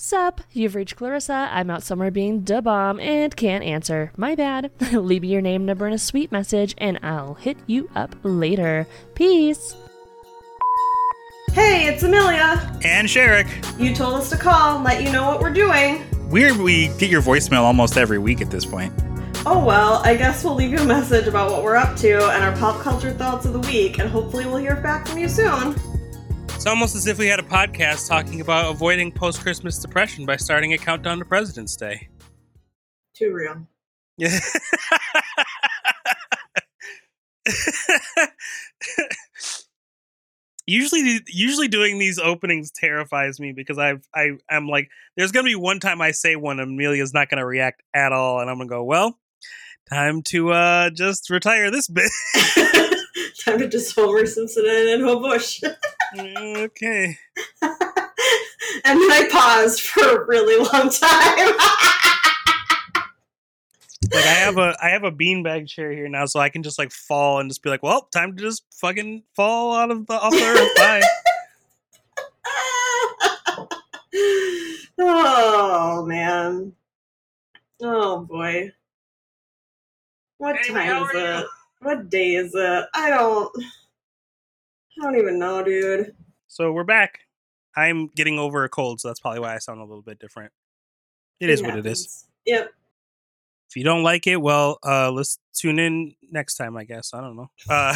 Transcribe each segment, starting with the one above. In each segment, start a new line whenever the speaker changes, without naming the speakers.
Sup, you've reached Clarissa. I'm out somewhere being da bomb and can't answer. My bad. Leave me your name, number, and a sweet message, and I'll hit you up later. Peace.
Hey, it's Amelia.
And Sherrick.
You told us to call and let you know what we're doing.
Weird we get your voicemail almost every week at this point.
Oh well, I guess we'll leave you a message about what we're up to and our pop culture thoughts of the week, and hopefully we'll hear back from you soon.
It's almost as if we had a podcast talking about avoiding post Christmas depression by starting a countdown to President's Day.
Too real.
Yeah. usually usually doing these openings terrifies me because I've I I'm like there's gonna be one time I say one Amelia's not gonna react at all and I'm gonna go well time to uh just retire this bit
time to just Homer Simpson and Ho Bush Uh,
okay
and then I paused for a really long time
like I have a I have a beanbag chair here now, so I can just like fall and just be like, well, time to just fucking fall out of the off the earth. Bye.
oh man. Oh boy. What
Hey,
time is it? What day is it? I don't I don't even know, dude.
So we're back. I'm getting over a cold, so that's probably why I sound a little bit different. It is what it is.
Yep.
If you don't like it, well, uh, let's tune in next time. I guess I don't know. Uh,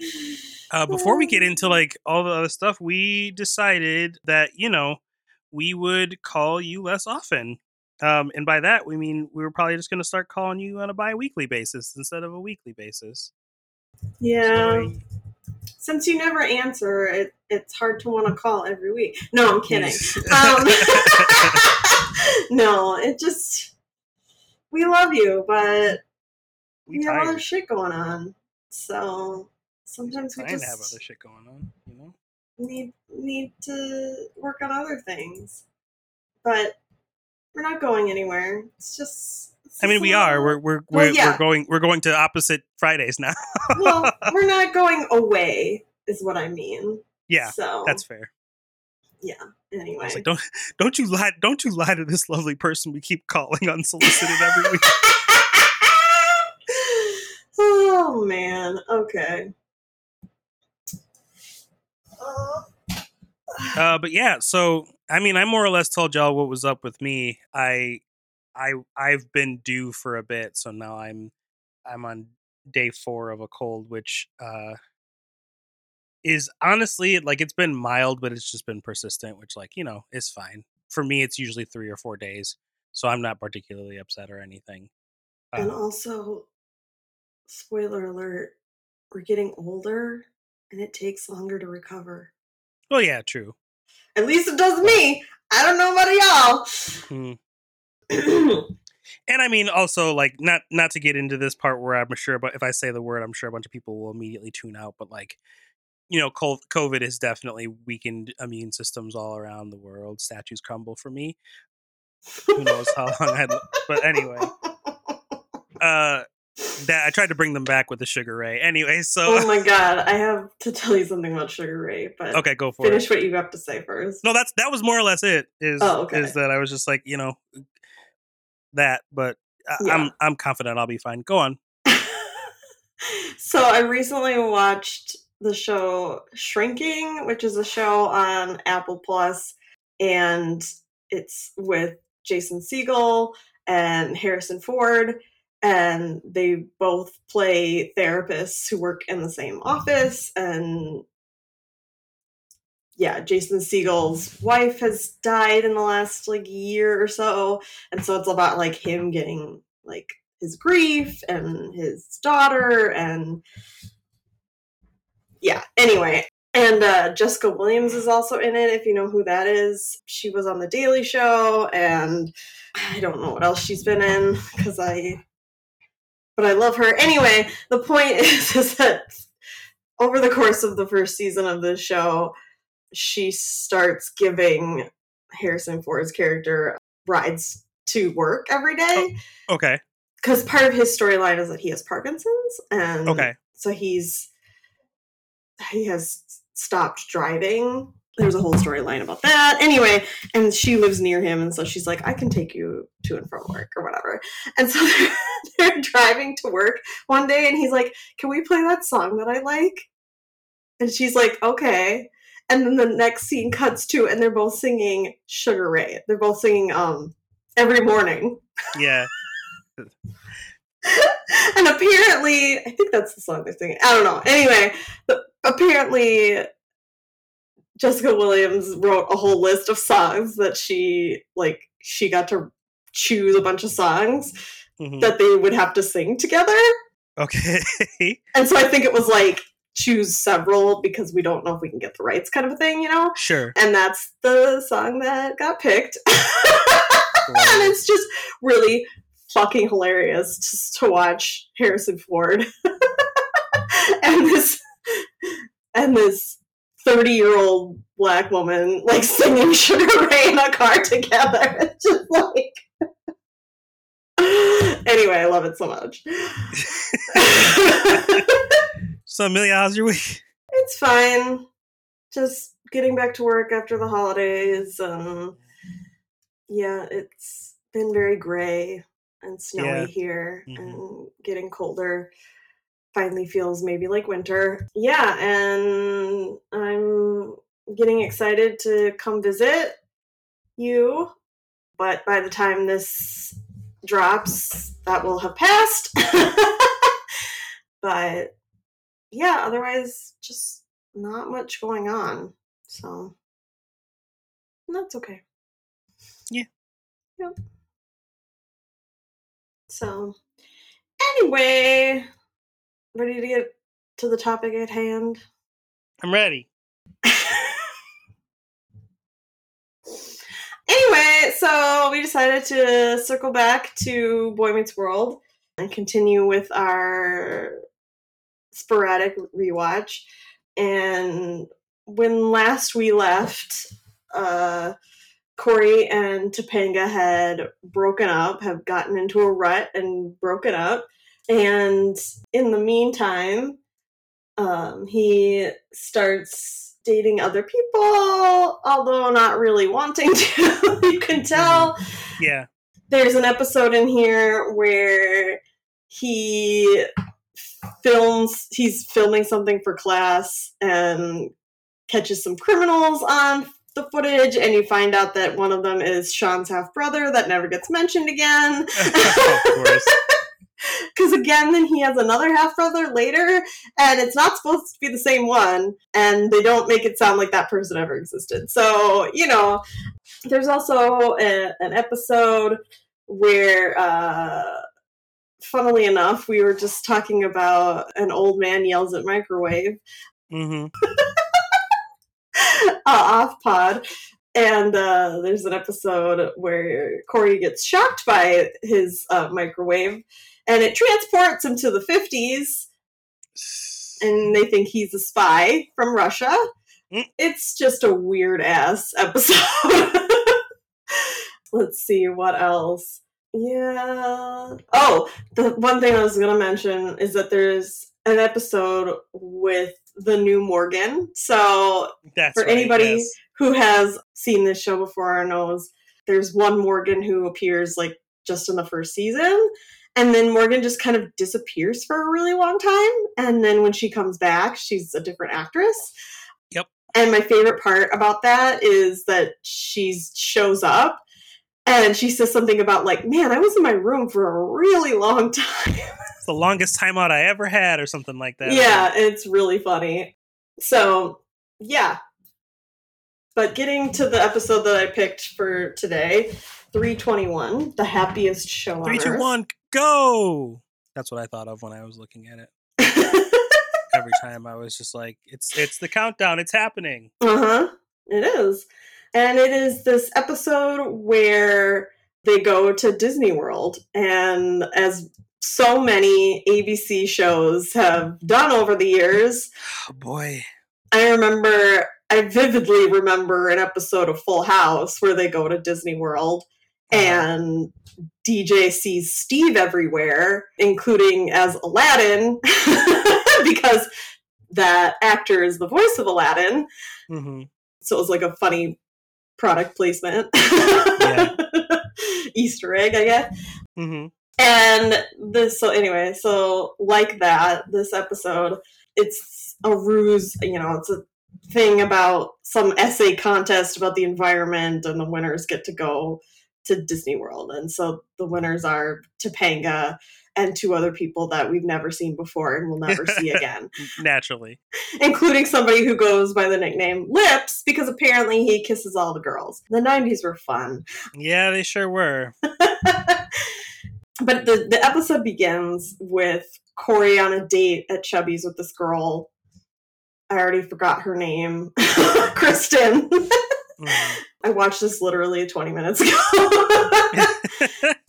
uh, before we get into like all the other stuff, we decided that you know we would call you less often. Um, and by that we mean we were probably just going to start calling you on a bi-weekly basis instead of a weekly basis.
Yeah. Since you never answer, it, it's hard to want to call every week. No, I'm kidding. Um, no, it just we love you, but
we
we have other shit going on. So sometimes we
to have other shit going on, you know.
need need to work on other things. But we're not going anywhere. It's just.
I mean, we are. We're we're we're,
yeah.
we're going we're going to opposite Fridays now.
well, we're not going away, is what I mean.
yeah,
So
that's fair. Yeah. Anyway. Like, don't don't you lie don't you lie to this lovely person we keep calling unsolicited every week.
oh man. Okay. Uh,
but yeah, so I mean, I more or less told y'all what was up with me. I I I've been due for a bit, so now I'm I'm on day four of a cold, which uh is honestly like it's been mild, but it's just been persistent, which like you know is fine. For me, it's usually three or four days, so I'm not particularly upset or anything.
and
Uh,
also, spoiler alert: we're getting older, and it takes longer to recover.
well, yeah, true.
At least it does me. I don't know about y'all.
Mm. And I mean, also like not not to get into this part where I'm sure, but if I say the word, I'm sure a bunch of people will immediately tune out. But like, you know, COVID has definitely weakened immune systems all around the world. Statues crumble for me. Who knows how long I? But anyway, uh, that I tried to bring them back with the Sugar Ray. Anyway, so
oh my god, I have to tell you something about Sugar Ray, but
okay, go for
finish
it.
what you have to say first.
No, that's that was more or less it. Is
Oh, okay.
is that I was just like you know that, but I,
Yeah.
I'm I'm confident I'll be fine. Go on.
so I recently watched the show Shrinking, which is a show on Apple Plus, and it's with Jason Segel and Harrison Ford, and they both play therapists who work in the same office and yeah, Jason Segel's wife has died in the last like year or so, and so it's about like him getting like his grief and his daughter and yeah. Anyway, and uh, Jessica Williams is also in it. If you know who that is, she was on the Daily Show, and I don't know what else she's been in because I, but I love her. Anyway, the point is, is that over the course of the first season of this show, she starts giving Harrison Ford's character rides to work every day oh,
Okay.
because part of his storyline is that he has Parkinson's, and
Okay.
so he's he has stopped driving there's a whole storyline about that. Anyway, and she lives near him, and so she's like, I can take you to and from work or whatever. And so they're, they're driving to work one day, and he's like, Can we play that song that I like? And she's like, Okay. And then the next scene cuts to, and they're both singing Sugar Ray. They're both singing um every morning.
Yeah.
and apparently, I think that's the song they're singing. I don't know. Anyway, the, apparently, Jessica Williams wrote a whole list of songs that she like. She got to choose a bunch of songs
Mhm.
that they would have to sing together.
Okay.
And so I think it was like choose several because we don't know if we can get the rights kind of a thing, you know?
sure.
And that's the song that got picked. and it's just really fucking hilarious just to watch Harrison Ford and this and this 30 year old black woman like singing Sugar Ray in a car together. It's just like anyway, I love it so much.
So Amelia, how's your week?
it's fine. Just getting back to work after the holidays. Um, yeah, it's been very gray and snowy
Yeah.
here
Mhm.
and getting colder. Finally feels maybe like winter. Yeah, and I'm getting excited to come visit you. But by the time this drops, that will have passed. but yeah, otherwise, just not much going on. So that's okay.
Yeah.
Yep. So, anyway, ready to get to the topic at hand?
I'm ready.
Anyway, so we decided to circle back to Boy Meets World and continue with our sporadic rewatch. And when last we left, uh, Cory and Topanga had broken up, have gotten into a rut and broken up. And in the meantime, um, he starts dating other people, although not really wanting to. you can tell
Yeah.
there's an episode in here where he films he's filming something for class and catches some criminals on the footage and you find out that one of them is Sean's half brother that never gets mentioned again
of course.
because again then he has another half brother later and it's not supposed to be the same one and they don't make it sound like that person ever existed so you know there's also a, an episode where uh funnily enough we were just talking about an old man yells at microwave
hmm
uh, off pod. And uh, there's an episode where Cory gets shocked by his uh, microwave and it transports him to the 50s and they think he's a spy from Russia.
Mm.
It's just a weird ass episode. Let's see what else. Yeah. Oh, the one thing I was going to mention is that there's an episode with the new Morgan. So
That's
For
right,
anybody-
yes.
who has seen this show before knows there's one Morgan who appears like just in the first season. And then Morgan just kind of disappears for a really long time. And then when she comes back, she's a different actress.
Yep.
And my favorite part about that is that she shows up and she says something about, like, man, I was in my room for a really long time.
It's the longest timeout I ever had, or something like that.
Yeah, it's really funny. So, yeah. But getting to the episode that I picked for today, 321, the happiest show
Three,
on
two,
earth.
one, go. That's what I thought of when I was looking at it. Every time I was just like, "It's it's the countdown. It's happening."
uh-huh. It is. And it is this episode where they go to Disney World and as so many ABC shows have done over the years,
Oh boy.
I remember, I vividly remember an episode of Full House where they go to Disney World
Uh-huh.
and DJ sees Steve everywhere, including as Aladdin, because that actor is the voice of Aladdin.
hmm
So it was like a funny product placement. Easter egg, I guess.
hmm
And this, so anyway, so like that, this episode, it's a ruse, you know, it's a thing about some essay contest about the environment, and the winners get to go to Disney World. And so the winners are Topanga and two other people that we've never seen before and will never see again,
Naturally.
including somebody who goes by the nickname Lips because apparently he kisses all the girls. The 90s were fun.
Yeah, they sure were.
but the, the episode begins with Cory on a date at Chubby's with this girl. I already forgot her name. Kristen.
Mhm.
I watched this literally 20 minutes ago.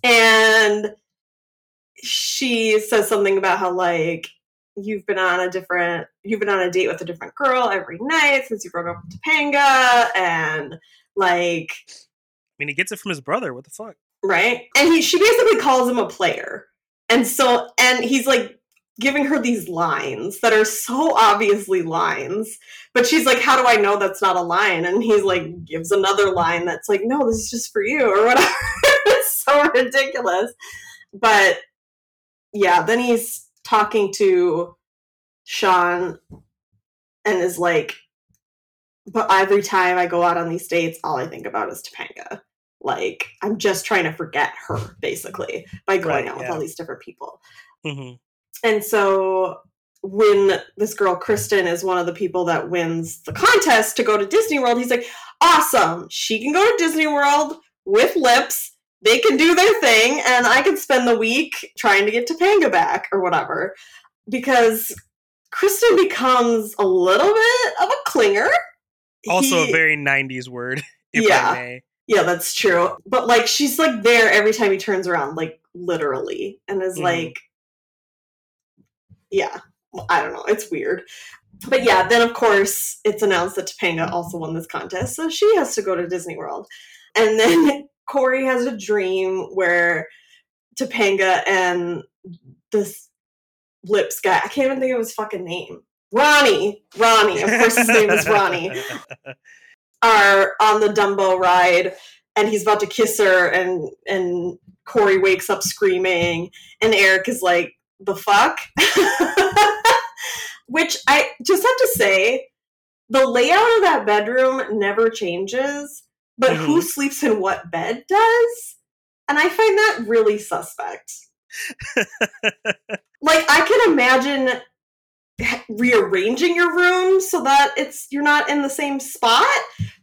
and she says something about how, like, you've been on a different, you've been on a date with a different girl every night since you broke up with Topanga. And, like,
I mean, he gets it from his brother. What the fuck?
right? And he she basically calls him a player. And so and he's like giving her these lines that are so obviously lines. But she's like, How do I know that's not a line? And he's like gives another line that's like, No, this is just for you or whatever. it's so ridiculous. But yeah, then he's talking to Sean and is like, but every time I go out on these dates, all I think about is Topanga. Like, I'm just trying to forget her, basically, by going
Right,
out with all these different people.
hmm
And so when this girl, Kristen, is one of the people that wins the contest to go to Disney World, he's like, awesome. She can go to Disney World with lips. They can do their thing, and I can spend the week trying to get Topanga back or whatever. Because Kristen becomes a little bit of a clinger.
Also,
He-
a very '90s word, if
Yeah.
I may.
yeah, that's true. But like she's like there every time he turns around, like literally, and is
Mhm.
like, yeah, I don't know, it's weird. But yeah, then of course it's announced that Topanga also won this contest, so she has to go to Disney World. And then Cory has a dream where Topanga and this lips guy, I can't even think of his fucking name. Ronnie. Ronnie. Of course his name is Ronnie are on the Dumbo ride and he's about to kiss her and and Corey wakes up screaming and Eric is like the fuck which I just have to say the layout of that bedroom never changes but who sleeps in what bed does? And I find that really suspect. Like I can imagine rearranging your room so that it's you're not in the same spot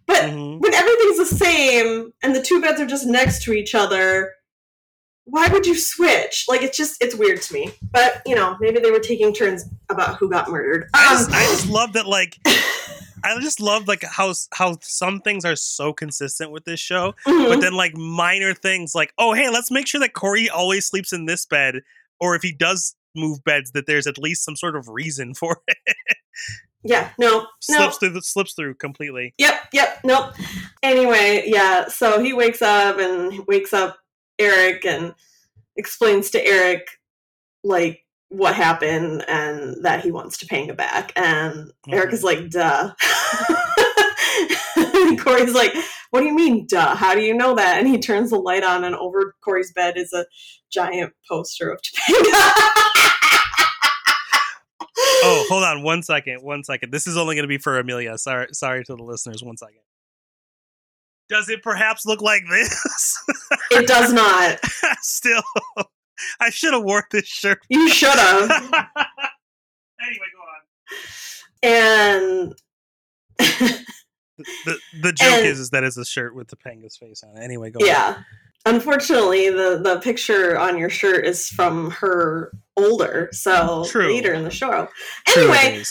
but
Mhm.
when everything's the same and the two beds are just next to each other why would you switch? Like it's just it's weird to me. But you know maybe they were taking turns about who got murdered.
I
Um,
just, I just love that, like, I just love like how how some things are so consistent with this show,
mhm.
but then like minor things, like, oh hey, let's make sure that Cory always sleeps in this bed, or if he does move beds, that there's at least some sort of reason for it.
yeah no no
slips through, the, slips through completely.
Yep, yep, nope. Anyway, yeah, so he wakes up and wakes up Eric and explains to Eric like what happened and that he wants to pay Topanga back. And Eric is mm-hmm. like, duh. and Cory's like, what do you mean, duh? How do you know that? And he turns the light on, and over Cory's bed is a giant poster of Topanga.
Oh, hold on one second. One second. This is only going to be for Amelia. Sorry, sorry to the listeners. One second. Does it perhaps look like this?
it does not.
Still, I should have worn this shirt.
You should have.
anyway, go on.
And
The the joke
And-
is, is that it's a shirt with Topanga's face on it. Anyway, go on.
yeah. Unfortunately, the the picture on your shirt is from her older, so
True.
later in the show. Anyway,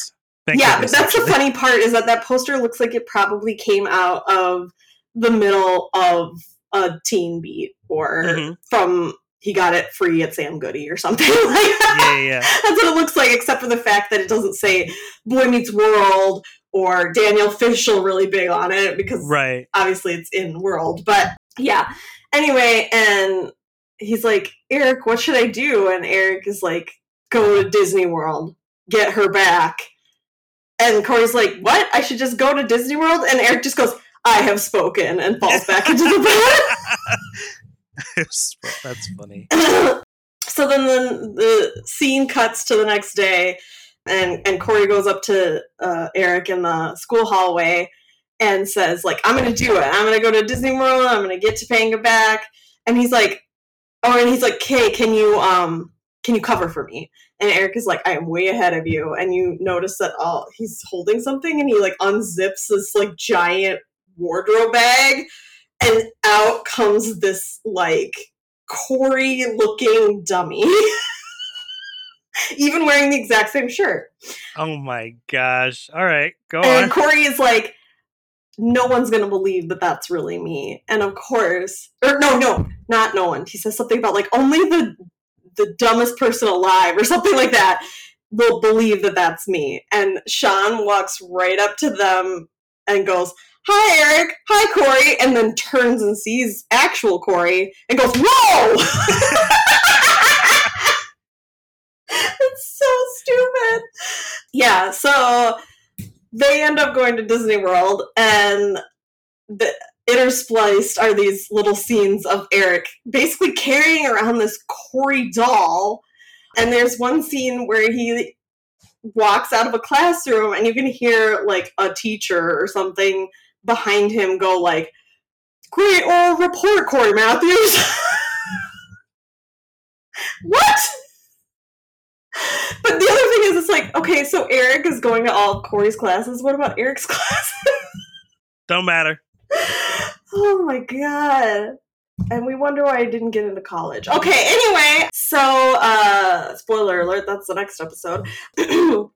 yeah, but that's the funny part is that that poster looks like it probably came out of the middle of a teen beat or
Mhm.
from he got it free at Sam Goody or something like that.
Yeah, yeah.
That's what it looks like, except for the fact that it doesn't say Boy Meets World or Danielle Fishel really big on it because
Right.
obviously it's in World. But yeah. Anyway, and he's like, Eric, what should I do? And Eric is like, go to Disney World, get her back. And Cory's like, "What? I should just go to Disney World?" And Eric just goes, "I have spoken," and falls back into the bed.
That's funny.
so then the, the scene cuts to the next day, and and Cory goes up to uh, Eric in the school hallway and says, "Like I'm gonna do it. I'm gonna go to Disney World. I'm gonna get Topanga back." And he's like, "Oh," and he's like, "Kay, can you um can you cover for me?" And Eric is like, "I am way ahead of you." And you notice that all he's holding something, and he like unzips this like giant wardrobe bag, and out comes this like Cory looking dummy. Even wearing the exact same shirt.
Oh my gosh. All right, go
And
on.
Cory is like, no one's going to believe that that's really me. And of course, or no, no, not no one. He says something about like only the the dumbest person alive or something like that will believe that that's me. And Sean walks right up to them and goes, Hi, Eric. Hi, Cory. And then turns and sees actual Cory and goes, Whoa! it's so stupid. Yeah, so they end up going to Disney World, and the interspliced are these little scenes of Eric basically carrying around this Cory doll. And there's one scene where he walks out of a classroom, and you can hear like a teacher or something behind him go like, "Great oral report, Cory Matthews." what? But the other thing is, it's like, okay, so Eric is going to all Cory's classes. What about Eric's classes?
Don't matter.
oh my god. And we wonder why I didn't get into college. Okay, anyway, so uh spoiler alert, that's the next episode.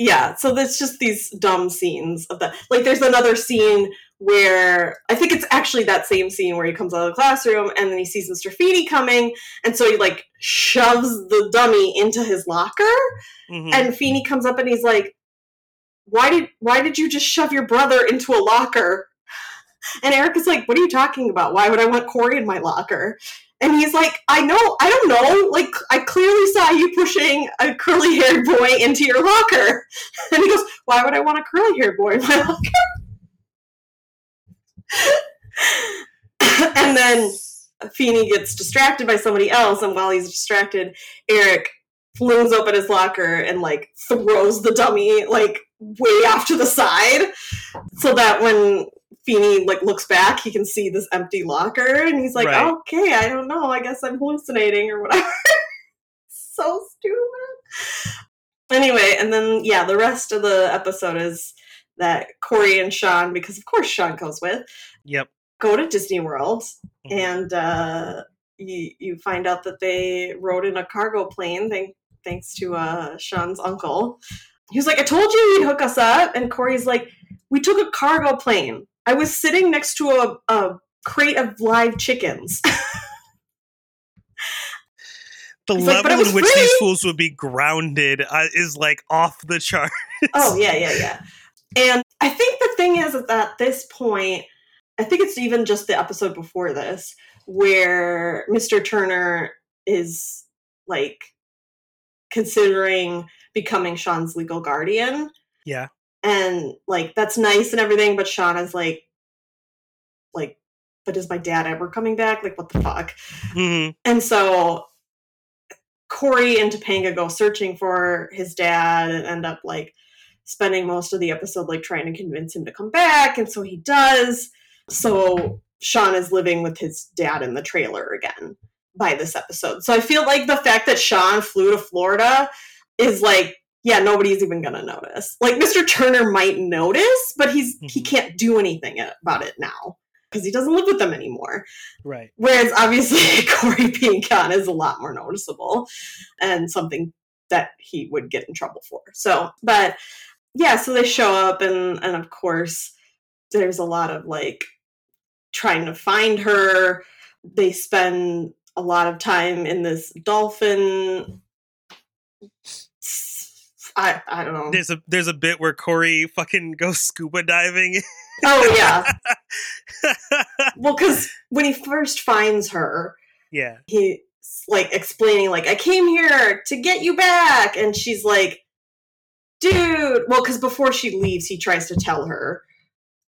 yeah, so there's just these dumb scenes of that. Like there's another scene where I think it's actually that same scene where he comes out of the classroom and then he sees Mr. Feeny coming, and so he like shoves the dummy into his locker,
Mhm.
and Feeny comes up and he's like, "Why did why did you just shove your brother into a locker?" And Eric is like, "What are you talking about? Why would I want Cory in my locker?" And he's like, "I know, I don't know. Like, I clearly saw you pushing a curly-haired boy into your locker." And he goes, "Why would I want a curly-haired boy in my locker?" and then Feeny gets distracted by somebody else, and while he's distracted, Eric flings open his locker and like throws the dummy like way off to the side, so that when Feeny like looks back, he can see this empty locker, and he's like,
Right.
"Okay, I don't know. I guess I'm hallucinating or whatever." so stupid. Anyway, and then yeah, the rest of the episode is that Cory and Sean, because of course Sean goes with,
Yep.
go to Disney World
Mhm.
and uh, you you find out that they rode in a cargo plane thank, thanks to uh, Sean's uncle. He was like, "I told you he'd hook us up," and Cory's like, "We took a cargo plane. I was sitting next to a, a crate of live chickens."
The
He's like,
level in which
free!"
these fools would be grounded uh, is like off the chart.
oh yeah, yeah, yeah. And I think the thing is that at this point, I think it's even just the episode before this where Mr. Turner is like considering becoming Sean's legal guardian.
Yeah.
And like that's nice and everything, but Sean is like like, but is my dad ever coming back? Like what the fuck?
Mhm.
And so Cory and Topanga go searching for his dad and end up like spending most of the episode like trying to convince him to come back. And so he does. So Sean is living with his dad in the trailer again by this episode. So I feel like the fact that Sean flew to Florida is like, yeah, nobody's even gonna notice. Like Mr. Turner might notice, but he's he
Mhm.
can't do anything about it now because he doesn't live with them anymore.
Right.
Whereas obviously Cory being gone is a lot more noticeable and something that he would get in trouble for. So, but yeah, so they show up and and of course there's a lot of like trying to find her. They spend a lot of time in this dolphin I I don't know.
There's a there's a bit where Cory fucking goes scuba diving.
Oh yeah. Well, cuz when he first finds her,
yeah.
he's like explaining like i came here to get you back and she's like dude. Well, because before she leaves, he tries to tell her.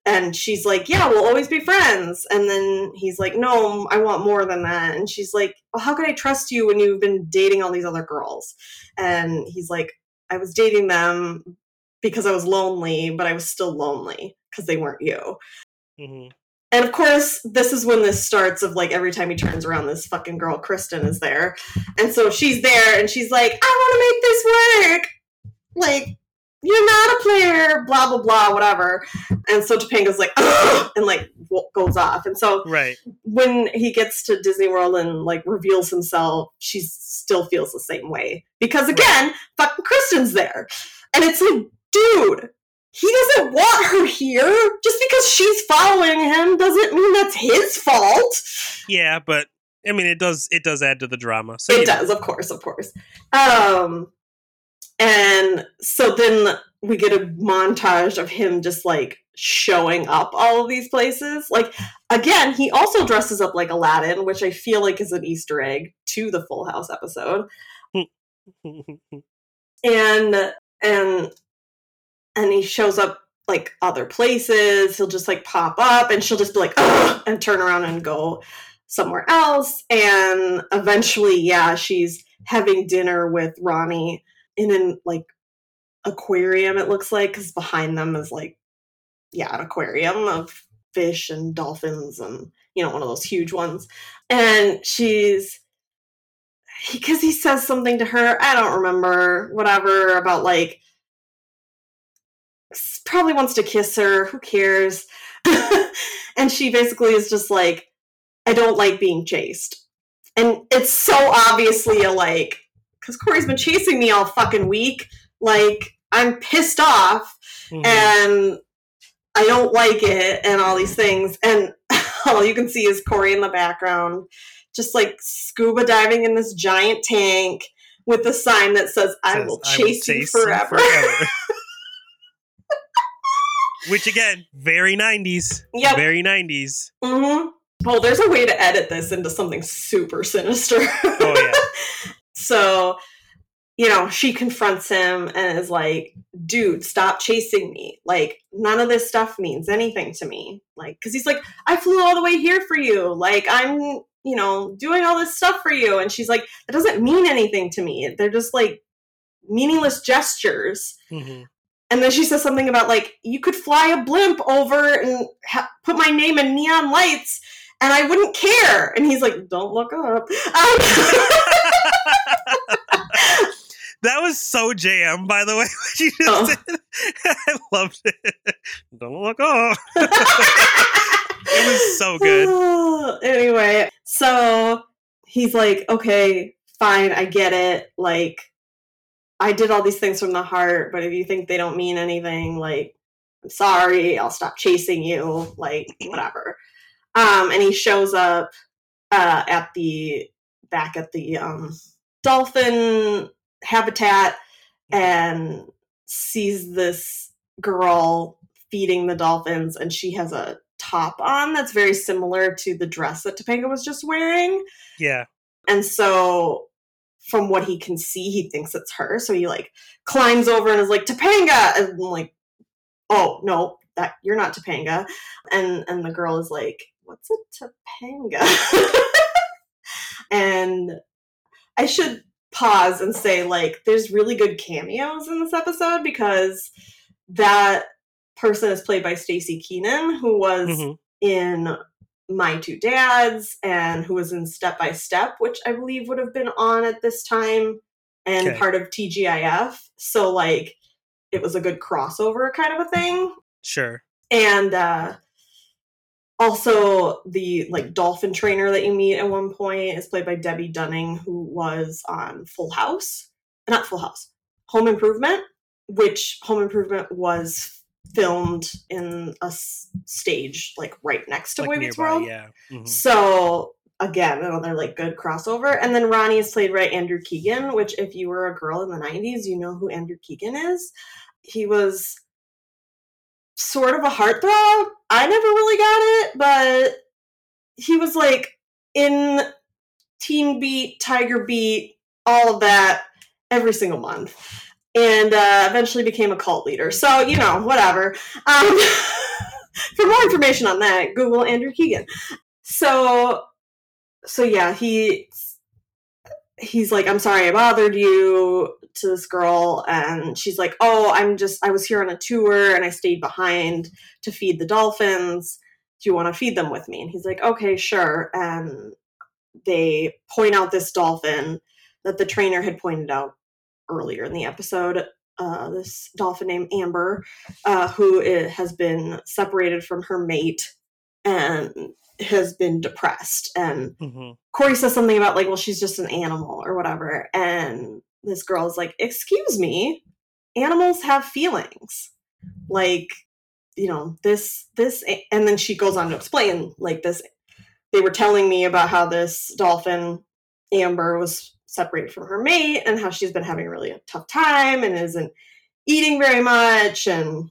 And she's like, yeah, we'll always be friends. And then he's like, no, I want more than that. And she's like, well, how can I trust you when you've been dating all these other girls? And he's like, I was dating them because I was lonely, but I was still lonely because they weren't you.
hmm
And of course, this is when this starts of like every time he turns around, this fucking girl, Kristen, is there. And so she's there and she's like, I want to make this work. Like, you're not a player, blah, blah, blah, whatever. And so Topanga's like, Ugh! and like goes off. And so
Right.
when he gets to Disney World and like reveals himself, she still feels the same way. Because again, fucking Kristen's there. And it's like, dude, he doesn't want her here. Just because she's following him doesn't mean that's his fault.
Yeah, but I mean, it does it does add to the drama. So
It
know.
does, of course, of course. Um and so then we get a montage of him just like showing up all of these places. Like again, he also dresses up like Aladdin, which I feel like is an Easter egg to the Full House episode. And and and he shows up like other places. He'll just like pop up and she'll just be like and turn around and go somewhere else. And eventually, yeah, she's having dinner with Ronnie in an like aquarium, it looks like, because behind them is like, yeah, an aquarium of fish and dolphins and, you know, one of those huge ones. And she's, because he says something to her, I don't remember, whatever, about like, probably wants to kiss her, who cares? and she basically is just like, I don't like being chased. And it's so obviously a like, because Cory's been chasing me all fucking week. Like, I'm pissed off
Mhm.
and I don't like it and all these things. And all you can see is Cory in the background, just like scuba diving in this giant tank with a sign that says, I
Says,
will
"I
chase, you forever.
Which again, very 90s.
Yep.
Very 90s.
hmm Oh, there's a way to edit this into something super sinister.
Oh, yeah.
so, you know, she confronts him and is like, dude, stop chasing me. Like, none of this stuff means anything to me. Like, because he's like, I flew all the way here for you. Like, I'm, you know, doing all this stuff for you. And she's like, that doesn't mean anything to me. They're just like meaningless gestures.
Mhm.
And then she says something about like you could fly a blimp over and ha- put my name in neon lights, and I wouldn't care. And he's like, "Don't look up."
That was so jam, by the way. What you just
Oh.
did. I loved it. Don't look off. it was so good.
anyway, so he's like, "Okay, fine, I get it. Like, I did all these things from the heart, but if you think they don't mean anything, like, I'm sorry. I'll stop chasing you. Like, whatever." Um, and he shows up uh, at the back at the um, dolphin habitat mm-hmm. and sees this girl feeding the dolphins, and she has a top on that's very similar to the dress that Topanga was just wearing.
Yeah.
And so, from what he can see, he thinks it's her. So he like climbs over and is like Topanga, and I'm like, oh no, that you're not Topanga. And and the girl is like, what's a Topanga? and I should pause and say like, there's really good cameos in this episode because that person is played by Staci Keanan, who was
Mhm.
in My Two Dads and who was in Step by Step, which I believe would have been on at this time and
Okay.
part of TGIF. So like it was a good crossover kind of a thing.
Sure.
And uh also the like dolphin trainer that you meet at one point is played by Debbe Dunning, who was on Full House. Not Full House. Home Improvement, which Home Improvement was filmed in a s- stage like right next to
Like
Boy Meets World.
yeah. Mhm.
So again, another like good crossover. And then Ronnie is played by Andrew Keegan, which if you were a girl in the '90s, you know who Andrew Keegan is. He was sort of a heartthrob. I never really got it, but he was like in Teen Beat, Tiger Beat, all of that every single month. and uh, eventually became a cult leader. So you know, whatever. Um, for more information on that, Google Andrew Keegan. So, so yeah, he he's like, I'm sorry I bothered you to this girl. And she's like, Oh, I'm just, I was here on a tour and I stayed behind to feed the dolphins. Do you want to feed them with me? And he's like, Okay, sure. And they point out this dolphin that the trainer had pointed out earlier in the episode. Uh, this dolphin named Amber, uh, who has been separated from her mate and has been depressed and
Mm-hmm.
Cory says something about like, well, she's just an animal or whatever. And this girl's like, excuse me, animals have feelings. Like, you know, this, this, and then she goes on to explain like this. They were telling me about how this dolphin, Amber, was separated from her mate and how she's been having really a tough time and isn't eating very much and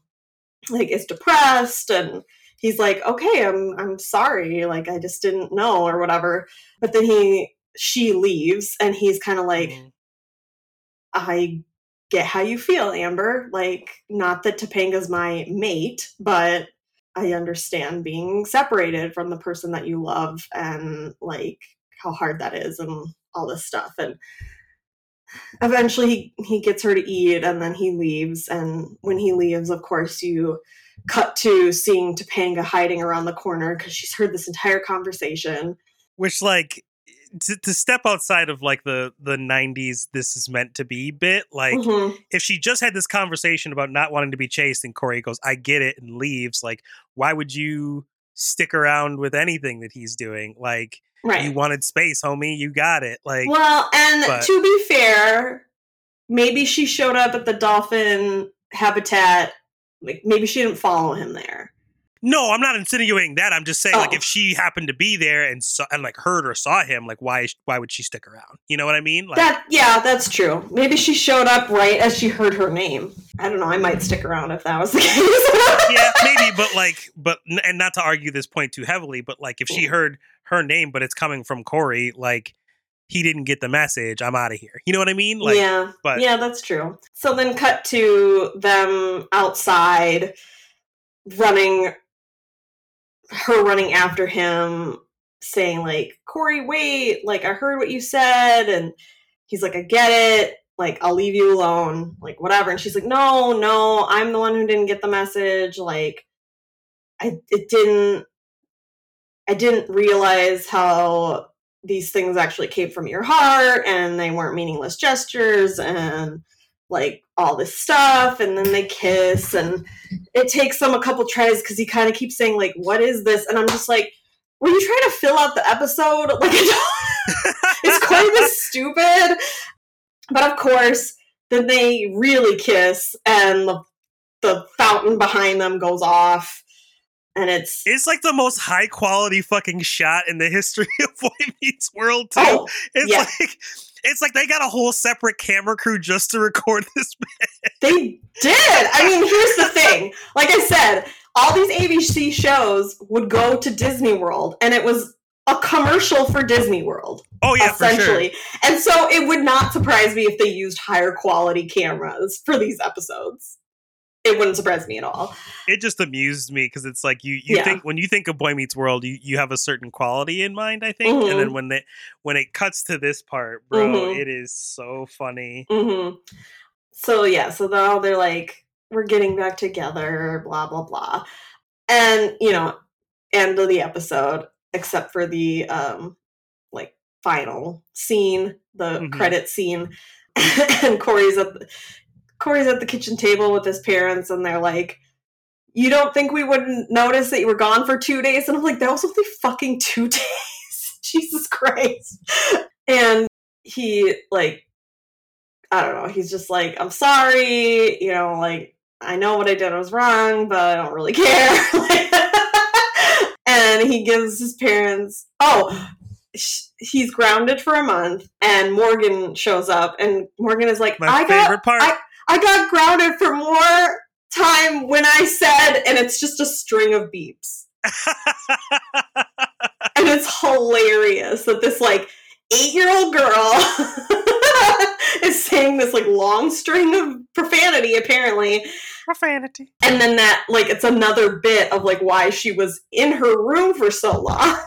like is depressed and he's like, okay, I'm I'm sorry, like I just didn't know or whatever. But then he she leaves and he's kind of like,
Mhm.
I get how you feel, Amber. Like, not that Topanga's my mate, but I understand being separated from the person that you love and like how hard that is and all this stuff. And eventually he, he gets her to eat and then he leaves. And when he leaves, of course, you cut to seeing Topanga hiding around the corner because she's heard this entire conversation.
which like to, to step outside of like the the 90s this is meant to be bit like
Mhm.
if she just had this conversation about not wanting to be chased and cory goes i get it and leaves like why would you stick around with anything that he's doing like
Right.
you wanted space homie you got it like
Well, and
but-
to be fair, maybe she showed up at the dolphin habitat. Like maybe she didn't follow him there.
No i'm not insinuating that i'm just saying like
Oh.
if she happened to be there and saw and like heard or saw him like why why would she stick around you know what i mean like
that yeah, that's true. Maybe she showed up right as she heard her name. I don't know. I might stick around if that was the case.
yeah, maybe, but like, but and not to argue this point too heavily, but like, if she heard her name, but it's coming from Cory, like, he didn't get the message. I'm out of here. You know what I mean? Like,
yeah,
but-
yeah, that's true. So then, cut to them outside, running, her running after him, saying like, "Cory, wait! Like, I heard what you said," and he's like, "I get it. Like, I'll leave you alone. Like, whatever." And she's like, "No, no, I'm the one who didn't get the message. Like, I it didn't. I didn't realize how." these things actually came from your heart and they weren't meaningless gestures and like all this stuff and then they kiss and it takes them a couple tries because he kind of keeps saying like what is this and i'm just like were you trying to fill out the episode like it's cory this stupid but of course then they really kiss and the, the fountain behind them goes off and it's
it's like the most high quality fucking shot in the history of Boy Meets World. Too.
oh
it's
yeah.
like. It's like they got a whole separate camera crew just to record this.
They did. I mean, here's the thing. Like I said, all these ABC shows would go to Disney World, and it was a commercial for Disney World,
Oh yeah, for sure.
essentially. And so it would not surprise me if they used higher quality cameras for these episodes. It wouldn't surprise me at all.
It just amused me because it's like you you
Yeah.
think when you think of Boy Meets World, you, you have a certain quality in mind, I think,
Mhm.
and then when they when it cuts to this part, bro,
Mhm.
it is so funny.
hmm So yeah, so now they're like, we're getting back together, blah blah blah, and you know, end of the episode, except for the um, like final scene, the
Mhm.
credit scene, and Cory's at the, Cory's at the kitchen table with his parents, and they're like. You don't think we wouldn't notice that you were gone for two days? And I'm like, that was only fucking two days. Jesus Christ. And he like I don't know. He's just like, I'm sorry, you know, like I know what I did was wrong, but I don't really care. and he gives his parents, oh, he's grounded for a month, and Morgan shows up, and Morgan is like,
My
I got,
favorite part.
I- I got grounded for more time when I said, and it's just a string of beeps, and it's hilarious that this like eight year old girl is saying this like long string of profanity apparently
Profanity.
and then that like it's another bit of like why she was in her room for so long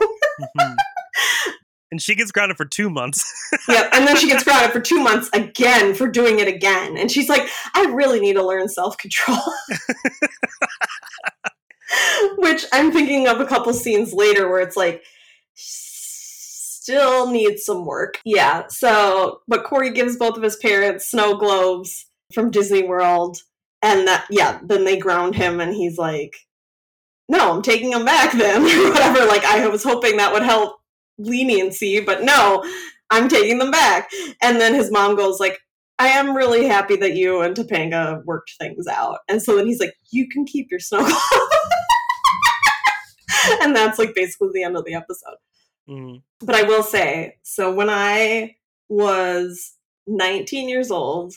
Mhm. and she gets grounded for two months.
yep and then she gets grounded for two months again for doing it again. And she's like i really need to learn self-control. Which i'm thinking of a couple scenes later where it's like still needs some work. Yeah so but cory gives both of his parents snow globes from disney world and that yeah then they ground him and he's like no i'm taking them back then whatever like i was hoping that would help leniency but no i'm taking them back and then his mom goes like i am really happy that you and topanga worked things out and so then he's like you can keep your snow globe and that's like basically the end of the episode
Mhm.
but I will say, so when I was 19 years old,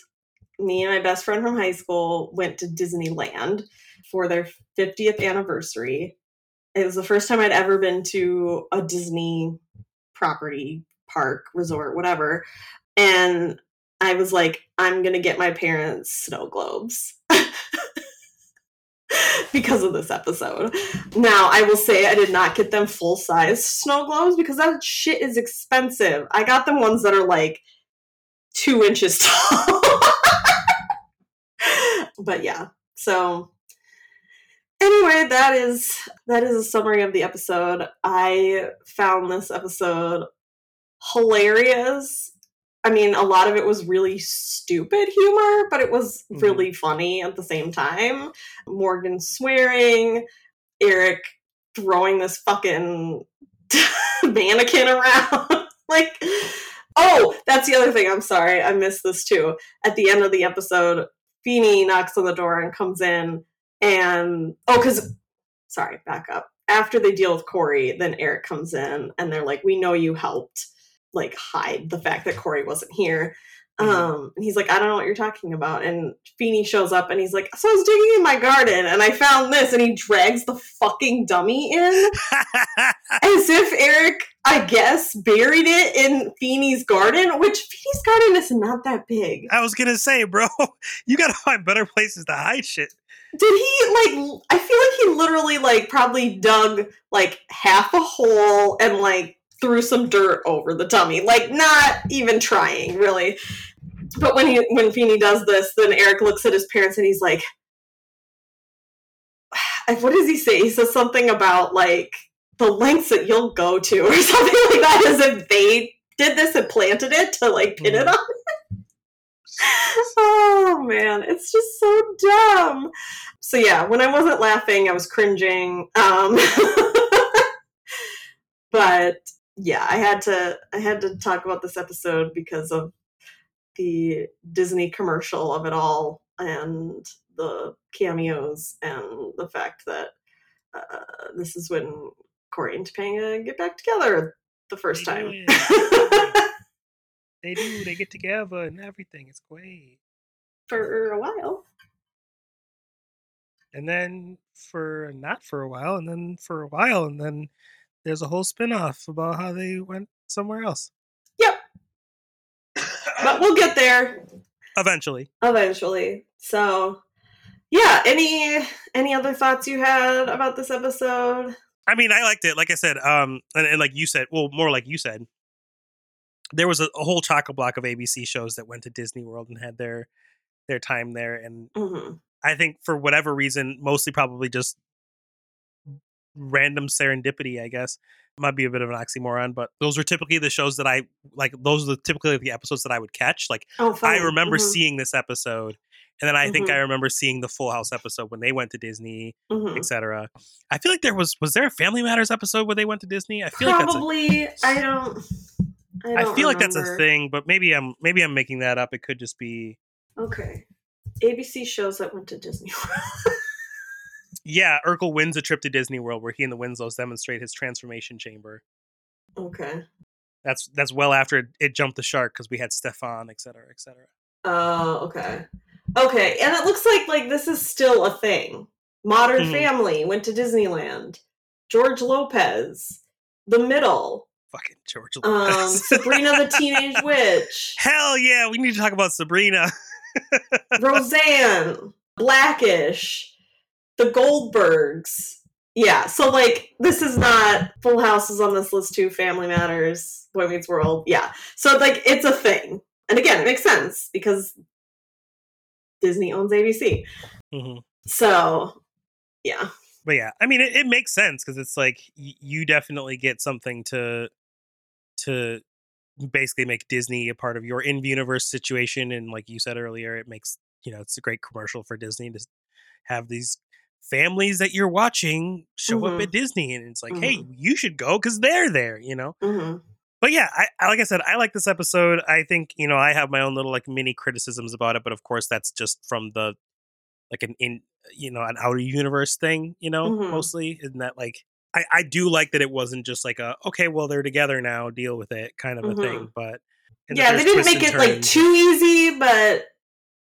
me and my best friend from high school went to Disneyland for their 50th anniversary. It was the first time I'd ever been to a Disney property, park, resort, whatever. And I was like, I'm going to get my parents snow globes. because of this episode. Now, I will say I did not get them full size snow globes because that shit is expensive. I got them ones that are like two inches tall. but yeah, so anyway, that is that is a summary of the episode. I found this episode hilarious. I mean, a lot of it was really stupid humor, but it was
Mhm.
really funny at the same time. Morgan swearing, Eric throwing this fucking mannequin around. like, oh, that's the other thing. I'm sorry. I missed this too. At the end of the episode, Feeny knocks on the door and comes in, and oh, because, sorry, back up. After they deal with Cory, then Eric comes in and they're like, We know you helped like hide the fact that Cory wasn't here.
Mhm.
Um, and he's like, I don't know what you're talking about. And Feeny shows up and he's like, So I was digging in my garden and I found this. And he drags the fucking dummy in as if Eric, I guess, buried it in Feeny's garden, which Feeny's garden is not that big.
I was gonna say, bro, you gotta find better places to hide shit.
Did he like? I feel like he literally like probably dug like half a hole and like threw some dirt over the tummy, like not even trying really. But when he when Feeny does this, then Eric looks at his parents and he's like, "What does he say?" He says something about like the lengths that you'll go to, or something like that, as if they did this and planted it to like pin it
Mhm.
on. oh man, it's just so dumb. So yeah, when I wasn't laughing, I was cringing. Um, but yeah, I had to I had to talk about this episode because of the Disney commercial of it all and the cameos and the fact that uh, this is when Cory and Topanga get back together the first time.
do. They do. They get together and everything. It's great.
For a while.
And then for not for a while, and then for a while, and then there's a whole spin-off about how they went somewhere else.
Yep. But we'll get there.
Eventually.
eventually. So, yeah. Any any other thoughts you had about this episode?
I mean, I liked it. Like I said, um, and, and like you said, well, more like you said, there was a, a whole chock a block of ABC shows that went to Disney World and had their their time there, and
hmm
I think for whatever reason, mostly probably just random serendipity, I guess. Might be a bit of an oxymoron, but those are typically the shows that I like. Those are the, typically the episodes that I would catch. Like
Oh,
I remember
Mhm,
seeing this episode, and then I think
Mhm.
I remember seeing the Full House episode when they went to Disney,
mhm.
etc. I feel like there was was there a Family Matters episode where they went to Disney? I feel like that's a,
Probably. I don't. I,
I feel like that's a thing, but maybe I'm maybe I'm making that up. It could just be
Okay. ABC shows that went to Disney World.
yeah. Urkel wins a trip to Disney World where he and the Winslows demonstrate his transformation chamber.
okay.
That's that's well after it, it jumped the shark because we had Stefan, et cetera, et cetera.
Oh, okay. Okay, and it looks like like this is still a thing. Modern
Mhm.
Family went to Disneyland. George Lopez, The Middle,
Fucking George
Um, Sabrina the Teenage Witch,
Hell yeah, we need to talk about Sabrina.
Roseanne, Blackish, The Goldbergs. Yeah, so like this is not Full House is on this list too. Family Matters, Boy Meets World. Yeah, so like it's a thing, and again, it makes sense because Disney owns ABC.
hmm
So yeah,
But yeah, I mean, it, it makes sense because it's like y- you definitely get something to to basically make Disney a part of your in universe situation, and like you said earlier, it makes you know it's a great commercial for Disney to have these families that you're watching show up at Disney, and it's like, hey, you should go because they're there, you know.
hmm
but yeah, I, I like I said, I like this episode. I think you know I have my own little like mini criticisms about it, but of course that's just from the like an in you know an outer universe thing, you know,
Mhm.
mostly. In that like I I do like that it wasn't just like a okay, well they're together now, deal with it kind of a thing. But and that
yeah, they didn't make it like too easy, but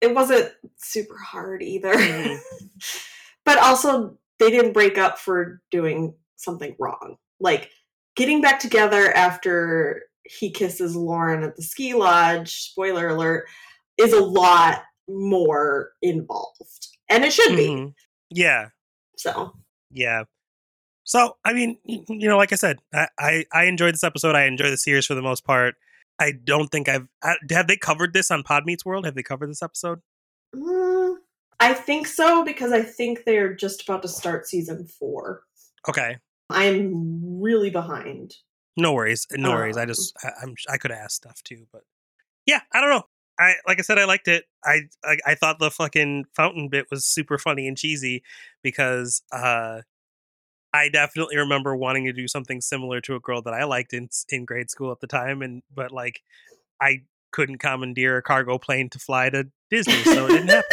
it wasn't super hard either.
Mhm.
but also, they didn't break up for doing something wrong. Like getting back together after he kisses Lauren at the ski lodge, spoiler alert, is a lot more involved. And it should be.
Mhm. Yeah,
So,
yeah. So I mean, you know, like I said, I, I I enjoyed this episode. I enjoy the series for the most part. I don't think I've I, have they covered this on Pod Meets World. Have they covered this episode?
mm, I think so because I think they're just about to start season four.
Okay,
I'm really behind.
no worries, no worries. I
Um,
just I, I'm I could have asked stuff too, but yeah, I don't know. I like I said, I liked it. I, I I thought the fucking fountain bit was super funny and cheesy because uh I definitely remember wanting to do something similar to a girl that I liked in in grade school at the time, and but like I couldn't commandeer a cargo plane to fly to Disney, so it didn't happen.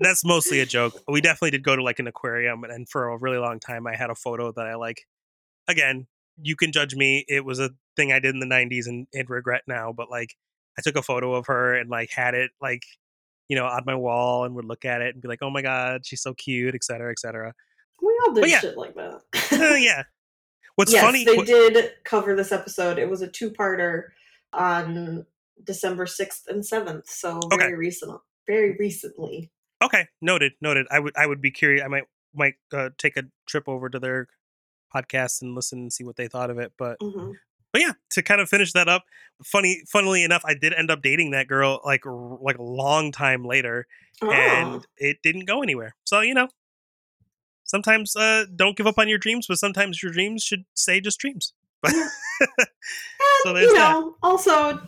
That's mostly a joke. We definitely did go to like an aquarium, and, for a really long time, I had a photo that I like. Again, you can judge me. It was a thing I did in the '90s and, and regret now, but like I took a photo of her and like had it like you know on my wall and would look at it and be like, oh my god, she's so cute, et cetera, et cetera.
We all did
yeah.
shit like that.
Uh, yeah. What's
yes,
funny?
they
what-
did cover this episode. It was a two-parter on December sixth and seventh, so very
Okay.
recent, very recently.
Okay, noted, noted. I would I would be curious. I might might uh, take a trip over to their podcast and listen and see what they thought of it. But
hmm
but yeah, to kind of finish that up, funny funnily enough, I did end up dating that girl like r- like a long time later,
Oh.
and it didn't go anywhere. So you know, sometimes uh, don't give up on your dreams, but sometimes your dreams should stay just dreams.
And,
so there's
you
that.
know, also,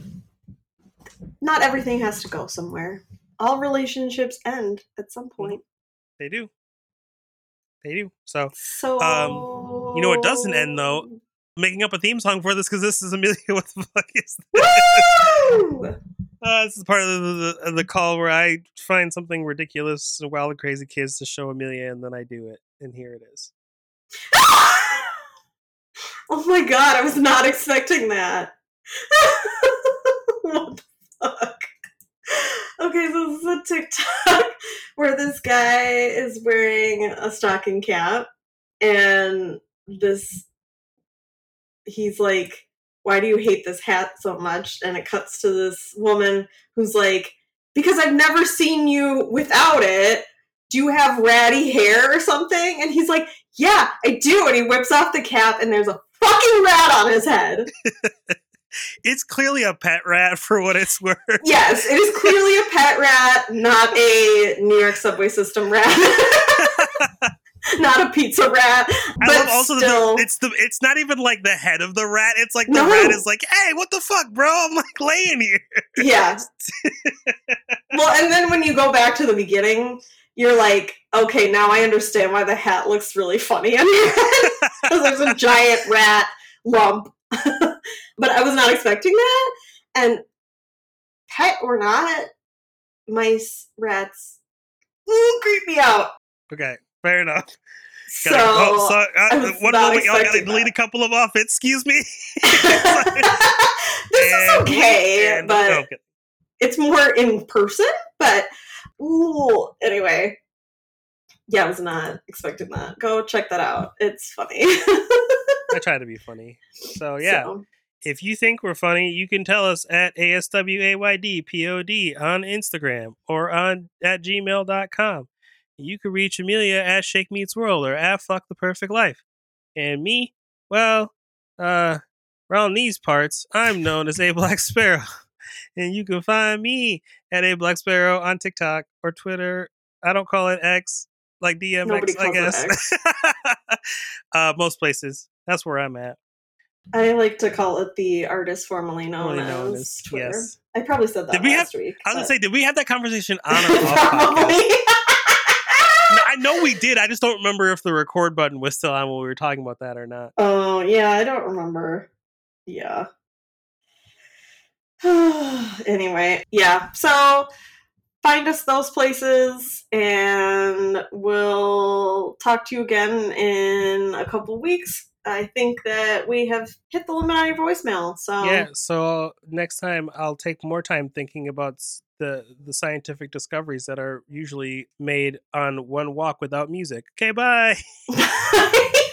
not everything has to go somewhere. All relationships end at some
Mm-hmm.
point.
they do, they do. So
So,
Um, you know what doesn't end, though? making up a theme song for this because this is Amelia. What the fuck is
Woo!
Uh, this is part of the, the the call where I find something ridiculous, wild and crazy kids to show Amelia, and then I do it, and here it is.
oh my god, I was not expecting that. what the fuck? Okay, so this is a TikTok where this guy is wearing a stocking cap and this he's like, Why do you hate this hat so much? And it cuts to this woman who's like, Because I've never seen you without it. Do you have ratty hair or something? And he's like, Yeah, I do. And he whips off the cap and there's a fucking rat on his head.
It's clearly a pet rat for what it's worth.
Yes, it is clearly a pet rat, not a New York subway system rat. not a pizza rat.
I
But
love also
still,
the, it's the it's not even like the head of the rat. It's like the
No.
rat is like, hey, what the fuck, bro? I'm like laying here.
yeah. well, and then when you go back to the beginning, you're like, okay, now I understand why the hat looks really funny on your head. Because there's a giant rat lump. but I was not expecting that. And pet or not, mice, rats, ooh, creep me out.
Okay, fair enough.
So,
Gotta- oh, so,
I
uh, one moment, y'all gotta delete
that.
a couple of off. Excuse me.
this is okay,
and-
but
okay.
it's more in person. But ooh, anyway, yeah, I was not expecting that. Go check that out. It's funny.
I try to be funny. So yeah,
So,
if you think we're funny, you can tell us at ASWAYDPOD on Instagram or on at gmail.com. You can reach Amelia at Shake Meets World or at Fuck the Perfect Life. And me, well, uh, around these parts, I'm known as A Black Sparrow. And you can find me at A Black Sparrow on TikTok or Twitter. I don't call it X, like DMX,
Nobody
I guess. uh, most places. That's where I'm at.
I like to call it the artist formerly known,
known
as,
as-
Twitter.
yes.
I probably said that
Did we have-
last week.
I was gonna say, did we have that conversation on or off
probably.
No, I know we did. I just don't remember if the record button was still on when we were talking about that or not.
Oh yeah, I don't remember. Yeah. anyway, yeah. So find us those places, and we'll talk to you again in a couple weeks. I think that we have hit the limit on your voicemail. So
Yeah. So next time, I'll take more time thinking about the the scientific discoveries that are usually made on one walk without music. Okay. Bye.